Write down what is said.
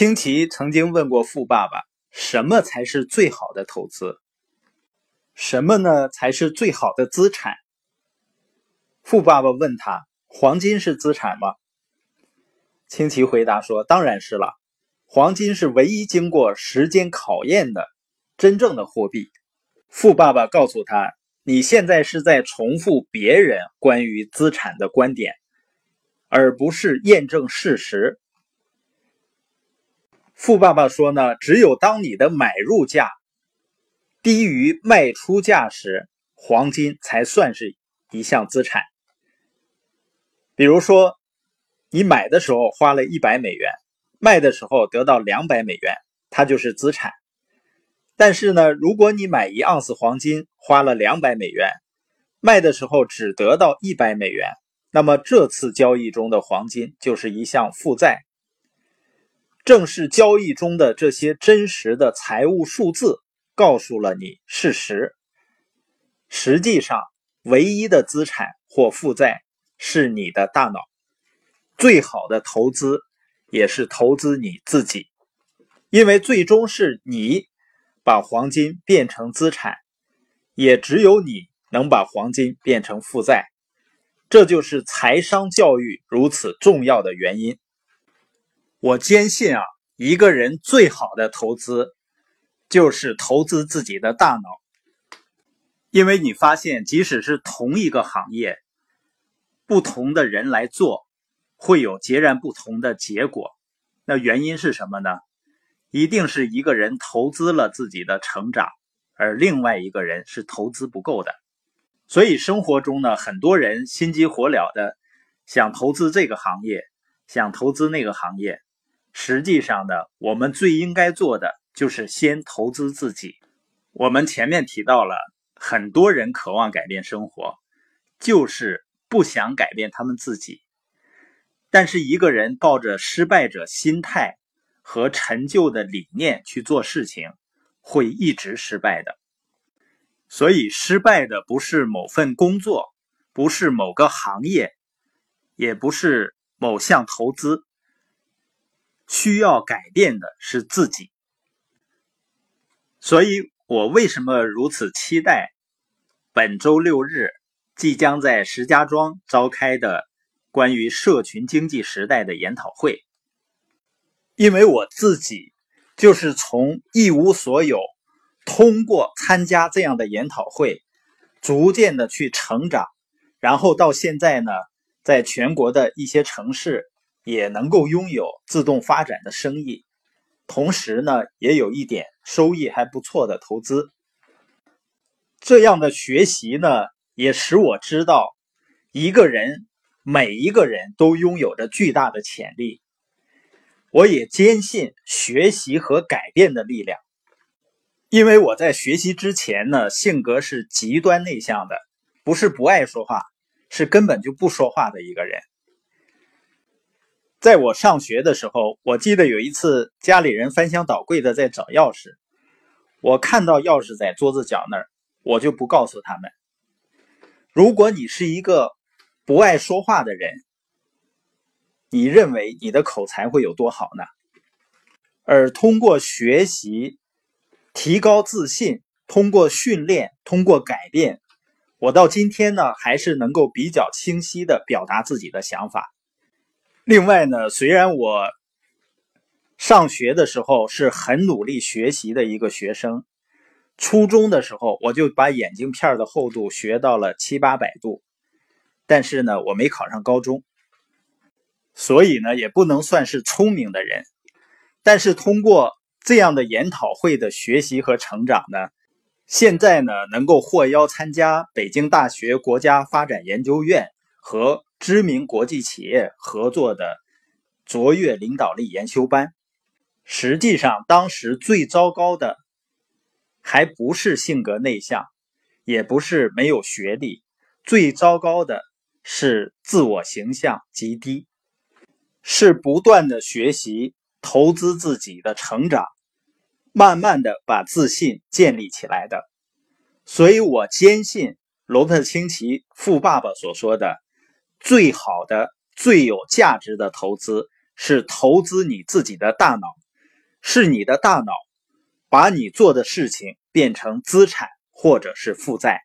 清奇曾经问过富爸爸：“什么才是最好的投资？什么呢才是最好的资产？”富爸爸问他：“黄金是资产吗？”清奇回答说：“当然是了，黄金是唯一经过时间考验的真正的货币。”富爸爸告诉他：“你现在是在重复别人关于资产的观点，而不是验证事实。”富爸爸说呢，只有当你的买入价低于卖出价时，黄金才算是一项资产。比如说，你买的时候花了一百美元，卖的时候得到两百美元，它就是资产。但是呢，如果你买一盎司黄金花了两百美元，卖的时候只得到一百美元，那么这次交易中的黄金就是一项负债。正是交易中的这些真实的财务数字告诉了你事实。实际上，唯一的资产或负债是你的大脑。最好的投资也是投资你自己，因为最终是你把黄金变成资产，也只有你能把黄金变成负债。这就是财商教育如此重要的原因。我坚信啊，一个人最好的投资就是投资自己的大脑，因为你发现，即使是同一个行业，不同的人来做，会有截然不同的结果。那原因是什么呢？一定是一个人投资了自己的成长，而另外一个人是投资不够的。所以生活中呢，很多人心急火燎的想投资这个行业，想投资那个行业。实际上呢，我们最应该做的就是先投资自己。我们前面提到了，很多人渴望改变生活，就是不想改变他们自己。但是一个人抱着失败者心态和陈旧的理念去做事情，会一直失败的。所以，失败的不是某份工作，不是某个行业，也不是某项投资。需要改变的是自己，所以我为什么如此期待本周六日即将在石家庄召开的关于社群经济时代的研讨会？因为我自己就是从一无所有，通过参加这样的研讨会，逐渐的去成长，然后到现在呢，在全国的一些城市。也能够拥有自动发展的生意，同时呢，也有一点收益还不错的投资。这样的学习呢，也使我知道，一个人每一个人都拥有着巨大的潜力。我也坚信学习和改变的力量，因为我在学习之前呢，性格是极端内向的，不是不爱说话，是根本就不说话的一个人。在我上学的时候，我记得有一次家里人翻箱倒柜的在找钥匙，我看到钥匙在桌子角那儿，我就不告诉他们。如果你是一个不爱说话的人，你认为你的口才会有多好呢？而通过学习提高自信，通过训练，通过改变，我到今天呢，还是能够比较清晰的表达自己的想法。另外呢，虽然我上学的时候是很努力学习的一个学生，初中的时候我就把眼镜片的厚度学到了七八百度，但是呢，我没考上高中，所以呢，也不能算是聪明的人。但是通过这样的研讨会的学习和成长呢，现在呢，能够获邀参加北京大学国家发展研究院和。知名国际企业合作的卓越领导力研修班，实际上当时最糟糕的还不是性格内向，也不是没有学历，最糟糕的是自我形象极低，是不断的学习、投资自己的成长，慢慢的把自信建立起来的。所以我坚信罗伯特清崎富爸爸所说的。最好的、最有价值的投资是投资你自己的大脑，是你的大脑把你做的事情变成资产或者是负债。